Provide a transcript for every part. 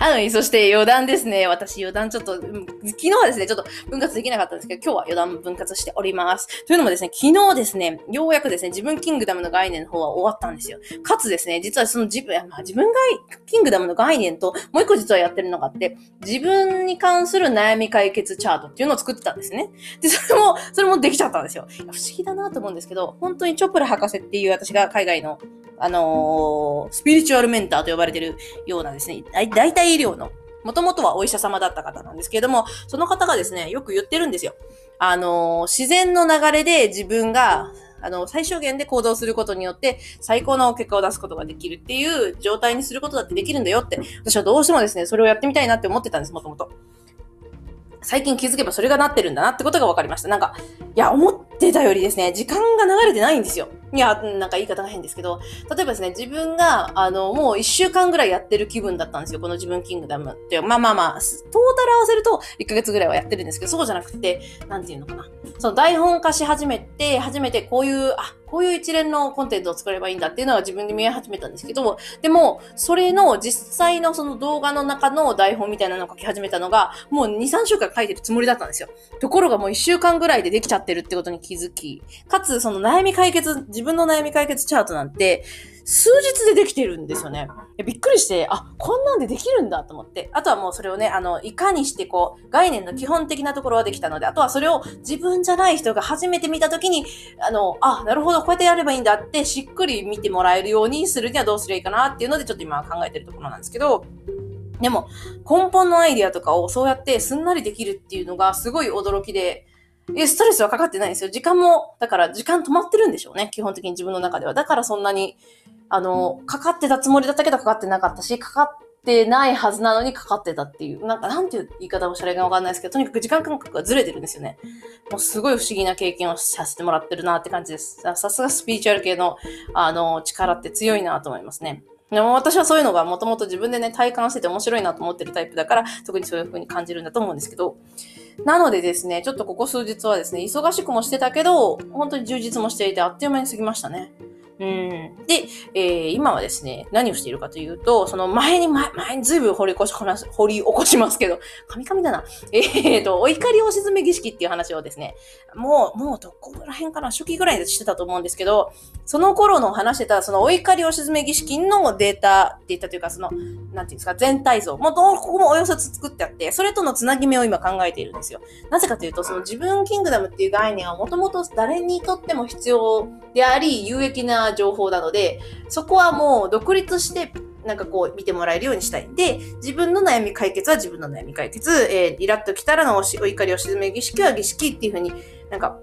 はい、そして余談ですね。私余談ちょっと、昨日はですね、ちょっと分割できなかったんですけど、今日は余談分割しております。というのもですね、昨日ですね、ようやくですね、自分キングダムの概念の方は終わったんですよ。かつですね、実はその自分、まあ、自分がキングダムの概念と、もう一個実はやってるのがあって、自分に関する悩み解決チャートっていうのを作ってたんですね。で、それも、それもできちゃったんですよ。不思議だなと思うんですけど、本当にチョプラ博士っていう私が海外のあのー、スピリチュアルメンターと呼ばれてるようなですね、大体医療の、もともとはお医者様だった方なんですけれども、その方がですね、よく言ってるんですよ。あのー、自然の流れで自分が、あの、最小限で行動することによって、最高の結果を出すことができるっていう状態にすることだってできるんだよって、私はどうしてもですね、それをやってみたいなって思ってたんです、もともと。最近気づけばそれがなってるんだなってことが分かりました。なんか、いや、思ってたよりですね、時間が流れてないんですよ。いや、なんか言い方が変ですけど、例えばですね、自分が、あの、もう一週間ぐらいやってる気分だったんですよ。この自分キングダムって。まあまあまあ、トータル合わせると1ヶ月ぐらいはやってるんですけど、そうじゃなくて、なんていうのかな。その台本化し始めて、初めてこういう、あ、こういう一連のコンテンツを作ればいいんだっていうのは自分で見え始めたんですけど、でも、それの実際のその動画の中の台本みたいなのを書き始めたのが、もう2、3週間書いてるつもりだったんですよ。ところがもう1週間ぐらいでできちゃってるってことに気気づき、かつその悩み解決、自分の悩み解決チャートなんて、数日でできてるんですよね。びっくりして、あ、こんなんでできるんだと思って。あとはもうそれをね、あの、いかにしてこう、概念の基本的なところはできたので、あとはそれを自分じゃない人が初めて見たときに、あの、あ、なるほど、こうやってやればいいんだってしっくり見てもらえるようにするにはどうすればいいかなっていうので、ちょっと今考えてるところなんですけど、でも、根本のアイディアとかをそうやってすんなりできるっていうのがすごい驚きで、え、ストレスはかかってないんですよ。時間も、だから時間止まってるんでしょうね。基本的に自分の中では。だからそんなに、あの、かかってたつもりだったけどかかってなかったし、かかってないはずなのにかかってたっていう、なんかなんていう言い方をしたらいいかわかんないですけど、とにかく時間感覚がずれてるんですよね。もうすごい不思議な経験をさせてもらってるなって感じです。さすがスピーチュアル系の、あの、力って強いなと思いますね。でも私はそういうのがもともと自分でね、体感してて面白いなと思ってるタイプだから、特にそういう風に感じるんだと思うんですけど、なのでですね、ちょっとここ数日はですね、忙しくもしてたけど、本当に充実もしていて、あっという間に過ぎましたね。うん。で、えー、今はですね、何をしているかというと、その前に、前前に随分掘り起こし、掘り起こしますけど、神々だな。えー、と、お怒りお沈め儀式っていう話をですね、もう、もうどこら辺かな、初期ぐらいでしてたと思うんですけど、その頃の話してた、そのお怒りお沈め儀式のデータって言ったというか、その、なんていうんですか、全体像。もうどこもおよそ作ってあって、それとのつなぎ目を今考えているんですよ。なぜかというと、その自分キングダムっていう概念はもともと誰にとっても必要であり、有益な情報なので、そこはもう独立して、なんかこう見てもらえるようにしたいで、自分の悩み解決は自分の悩み解決、えー、イラッときたらのお怒りを沈め儀式は儀式っていうふうになんか、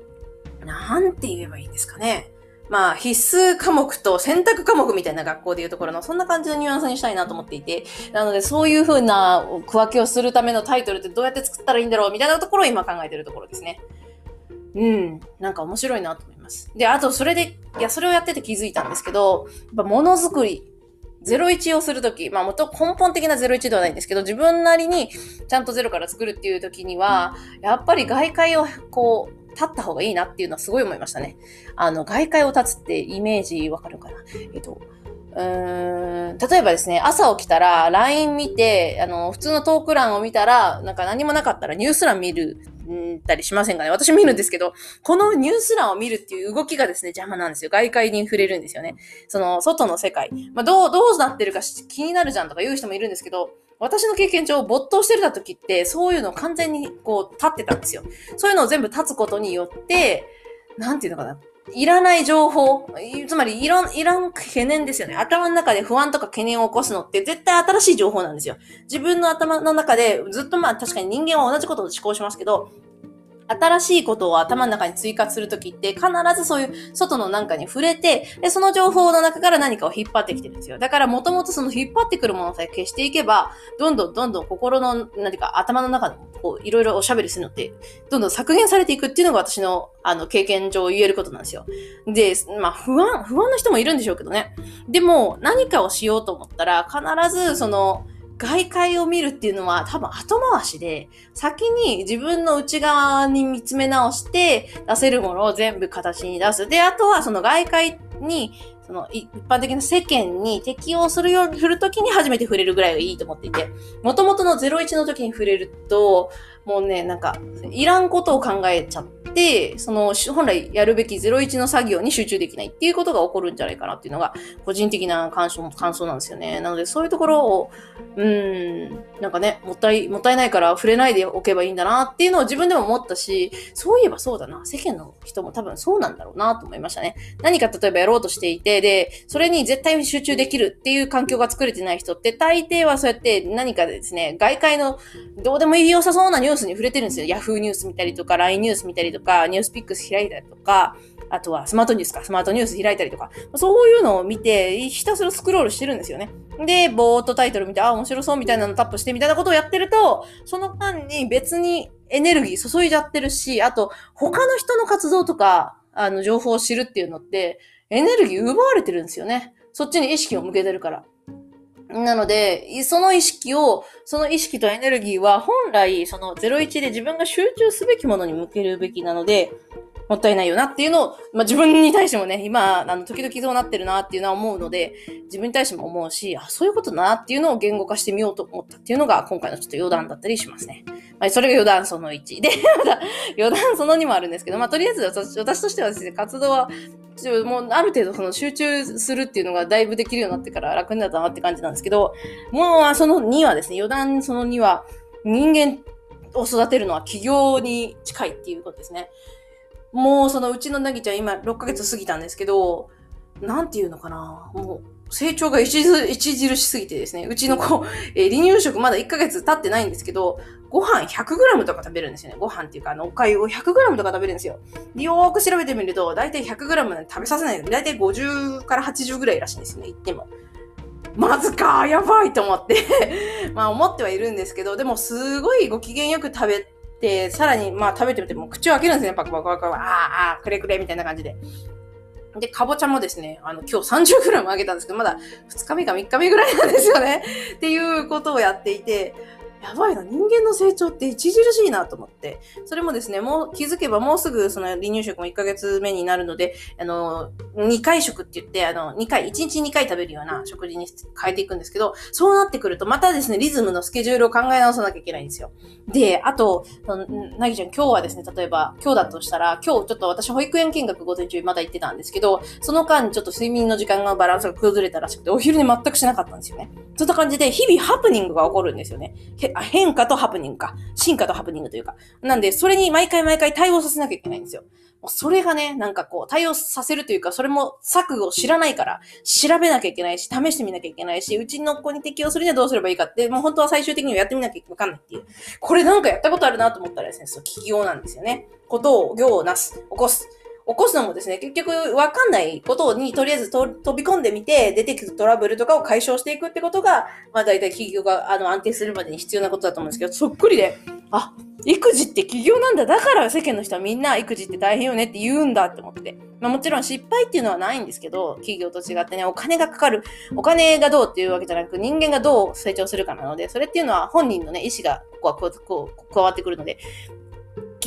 なんて言えばいいんですかね。まあ、必須科目と選択科目みたいな学校でいうところの、そんな感じのニュアンスにしたいなと思っていて、なので、そういうふうな区分けをするためのタイトルってどうやって作ったらいいんだろうみたいなところを今考えてるところですね。うん。なんか面白いなと思います。で、あと、それで、いや、それをやってて気づいたんですけど、やっぱものづくり、01をするとき、まあ、もと根本的な01ではないんですけど、自分なりにちゃんとゼロから作るっていうときには、やっぱり外界をこう、立った方がいいなっていうのはすごい思いましたね。あの、外界を立つってイメージわかるかなえっと、うん、例えばですね、朝起きたら LINE 見て、あの、普通のトーク欄を見たら、なんか何もなかったらニュース欄見るたりしませんかね私見るんですけど、このニュース欄を見るっていう動きがですね、邪魔なんですよ。外界に触れるんですよね。その、外の世界。まあ、どう、どうなってるか気になるじゃんとか言う人もいるんですけど、私の経験上、没頭してた時って、そういうのを完全にこう、立ってたんですよ。そういうのを全部立つことによって、なんていうのかな。いらない情報、つまりいらん、いらん懸念ですよね。頭の中で不安とか懸念を起こすのって絶対新しい情報なんですよ。自分の頭の中でずっとまあ確かに人間は同じことを思考しますけど、新しいことを頭の中に追加するときって、必ずそういう外のなんかに触れて、で、その情報の中から何かを引っ張ってきてるんですよ。だからもともとその引っ張ってくるものさえ消していけば、どんどんどんどん心の何か頭の中でこういろいろおしゃべりするのって、どんどん削減されていくっていうのが私のあの経験上言えることなんですよ。で、まあ不安、不安な人もいるんでしょうけどね。でも何かをしようと思ったら必ずその、外界を見るっていうのは多分後回しで、先に自分の内側に見つめ直して出せるものを全部形に出す。で、あとはその外界にその一般的な世間に適応するように振るときに初めて触れるぐらいがいいと思っていて、元々の01の時に触れると、もうね、なんか、いらんことを考えちゃって、その、本来やるべき01の作業に集中できないっていうことが起こるんじゃないかなっていうのが、個人的な感想、感想なんですよね。なので、そういうところを、うん、なんかね、もったい、もったいないから触れないでおけばいいんだなっていうのを自分でも思ったし、そういえばそうだな。世間の人も多分そうなんだろうなと思いましたね。何か例えばやろうとしていて、で、それに絶対に集中できるっていう環境が作れてない人って、大抵はそうやって何かですね、外界のどうでもいい良さそうなニュースに触れてるんですよ。Yahoo ニュース見たりとか、LINE ニュース見たりとか、ニュースピックス開いたりとか、あとはスマートニュースか、スマートニュース開いたりとか、そういうのを見て、ひたすらスクロールしてるんですよね。で、ぼーっとタイトル見て、あ、面白そうみたいなのタップしてみたいなことをやってると、その間に別にエネルギー注いじゃってるし、あと、他の人の活動とか、あの、情報を知るっていうのって、エネルギー奪われてるんですよね。そっちに意識を向けてるから。なので、その意識を、その意識とエネルギーは本来、その01で自分が集中すべきものに向けるべきなので、もったいないよなっていうのを、まあ、自分に対してもね、今、あの、時々そうなってるなっていうのは思うので、自分に対しても思うし、あ、そういうことだなっていうのを言語化してみようと思ったっていうのが、今回のちょっと余談だったりしますね。まあ、それが余談その1。で、また、余談その2もあるんですけど、まあ、とりあえず私私としてはですね、活動は、もうある程度その集中するっていうのがだいぶできるようになってから楽になったなって感じなんですけど、もうその2はですね、余談その2は人間を育てるのは起業に近いっていうことですね。もうそのうちのなぎちゃん今6ヶ月過ぎたんですけど、なんていうのかなもう成長が著しすぎてですね、うちの子、えー、離乳食まだ1ヶ月経ってないんですけど、ご飯 100g とか食べるんですよね。ご飯っていうか、あの、お粥を 100g とか食べるんですよ。でよーく調べてみると、だいたい 100g 食べさせないだいたい50から80ぐらいらしいんですよね、言っても。まずかやばいと思って まあ思ってはいるんですけど、でもすごいご機嫌よく食べて、さらにまあ食べてみても口を開けるんですね。パクパクパクパク、ああー、くれくれみたいな感じで。で、かぼちゃもですね、あの、今日 30g あげたんですけど、まだ2日目か3日目ぐらいなんですよね。っていうことをやっていて、やばいな、人間の成長って著しいなと思って。それもですね、もう気づけばもうすぐその離乳食も1ヶ月目になるので、あの、2回食って言って、あの、2回、1日2回食べるような食事に変えていくんですけど、そうなってくると、またですね、リズムのスケジュールを考え直さなきゃいけないんですよ。で、あと、なぎちゃん今日はですね、例えば、今日だとしたら、今日ちょっと私保育園見学午前中まだ行ってたんですけど、その間ちょっと睡眠の時間がバランスが崩れたらしくて、お昼寝全くしなかったんですよね。そんな感じで、日々ハプニングが起こるんですよね。変化とハプニングか。進化とハプニングというか。なんで、それに毎回毎回対応させなきゃいけないんですよ。もうそれがね、なんかこう、対応させるというか、それも策を知らないから、調べなきゃいけないし、試してみなきゃいけないし、うちの子に適用するにはどうすればいいかって、もう本当は最終的にはやってみなきゃわかんないっていう。これなんかやったことあるなと思ったらですね、そう、企業なんですよね。ことを、行をなす、起こす。起こすのもですね、結局わかんないことにとりあえず飛び込んでみて、出てくるトラブルとかを解消していくってことが、まあ大体企業があの安定するまでに必要なことだと思うんですけど、そっくりで、あ、育児って企業なんだ。だから世間の人はみんな育児って大変よねって言うんだって思って。まあもちろん失敗っていうのはないんですけど、企業と違ってね、お金がかかる。お金がどうっていうわけじゃなく、人間がどう成長するかなので、それっていうのは本人のね、意思がここはこう、こう、加わってくるので、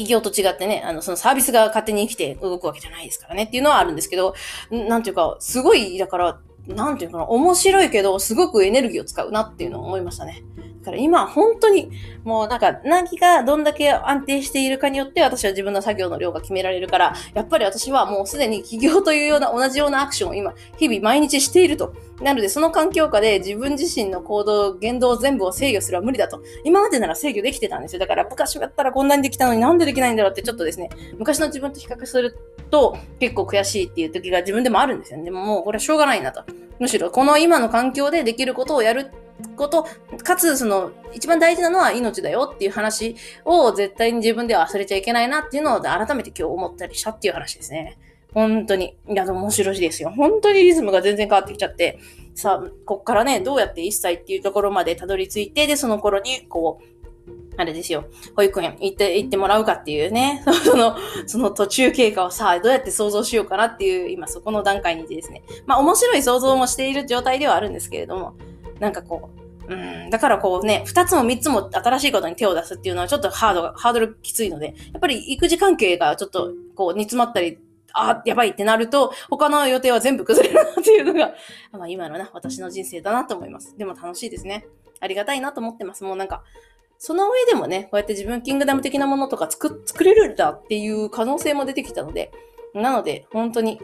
企業と違ってね、あの、そのサービスが勝手に生きて動くわけじゃないですからねっていうのはあるんですけど、なんていうか、すごい、だから、なんていうかな、面白いけど、すごくエネルギーを使うなっていうのを思いましたね。だから今、本当に、もうなんか、何がどんだけ安定しているかによって、私は自分の作業の量が決められるから、やっぱり私はもうすでに起業というような同じようなアクションを今、日々毎日していると。なので、その環境下で自分自身の行動、言動全部を制御するは無理だと。今までなら制御できてたんですよ。だから、昔だったらこんなにできたのになんでできないんだろうってちょっとですね、昔の自分と比較すると結構悔しいっていう時が自分でもあるんですよね。でももうこれはしょうがないなと。むしろ、この今の環境でできることをやること、かつ、その、一番大事なのは命だよっていう話を絶対に自分では忘れちゃいけないなっていうのを改めて今日思ったりしたっていう話ですね。本当に。いや、面白いですよ。本当にリズムが全然変わってきちゃって。さあ、こっからね、どうやって1歳っていうところまでたどり着いて、で、その頃に、こう、あれですよ、保育園行って、行ってもらうかっていうね、その、その途中経過をさ、どうやって想像しようかなっていう、今そこの段階にですね。まあ面白い想像もしている状態ではあるんですけれども、なんかこう、うん、だからこうね、二つも三つも新しいことに手を出すっていうのはちょっとハード、ハードルきついので、やっぱり育児関係がちょっとこう煮詰まったりあ、やばいってなると、他の予定は全部崩れるなっていうのが、まあ今のな、私の人生だなと思います。でも楽しいですね。ありがたいなと思ってます。もうなんか、その上でもね、こうやって自分キングダム的なものとか作、作れるんだっていう可能性も出てきたので、なので、本当に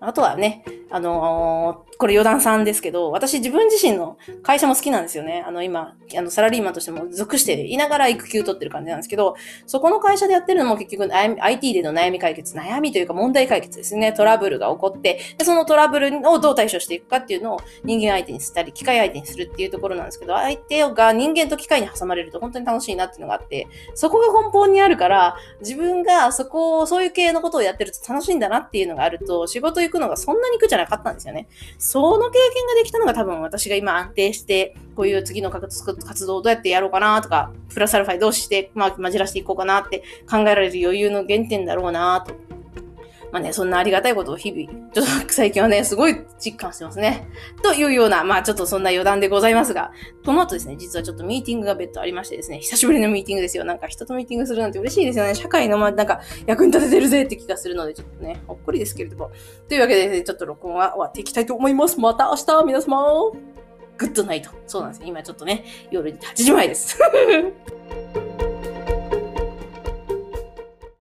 あとはね、あのー、これ余談さんですけど、私自分自身の会社も好きなんですよね。あの今、あのサラリーマンとしても属していながら育休取ってる感じなんですけど、そこの会社でやってるのも結局 IT での悩み解決、悩みというか問題解決ですね。トラブルが起こって、でそのトラブルをどう対処していくかっていうのを人間相手にしたり、機械相手にするっていうところなんですけど、相手が人間と機械に挟まれると本当に楽しいなっていうのがあって、そこが根本にあるから、自分がそこを、そういう系のことをやってると楽しいんだなっていうのがあると、仕事行くのがそんなに苦じゃなかったんですよね。その経験ができたのが多分私が今安定して、こういう次の活動をどうやってやろうかなとか、プラスアルファどうして、まあ、混じらしていこうかなって考えられる余裕の原点だろうなとまあね、そんなありがたいことを日々、ちょっと最近はね、すごい実感してますね。というような、まあちょっとそんな余談でございますが、この後ですね、実はちょっとミーティングが別途ありましてですね、久しぶりのミーティングですよ。なんか人とミーティングするなんて嬉しいですよね。社会の、まあなんか役に立ててるぜって気がするので、ちょっとね、ほっこりですけれども。というわけで、ね、ちょっと録音は終わっていきたいと思います。また明日、皆様、グッドナイト。そうなんですよ。今ちょっとね、夜8時前です。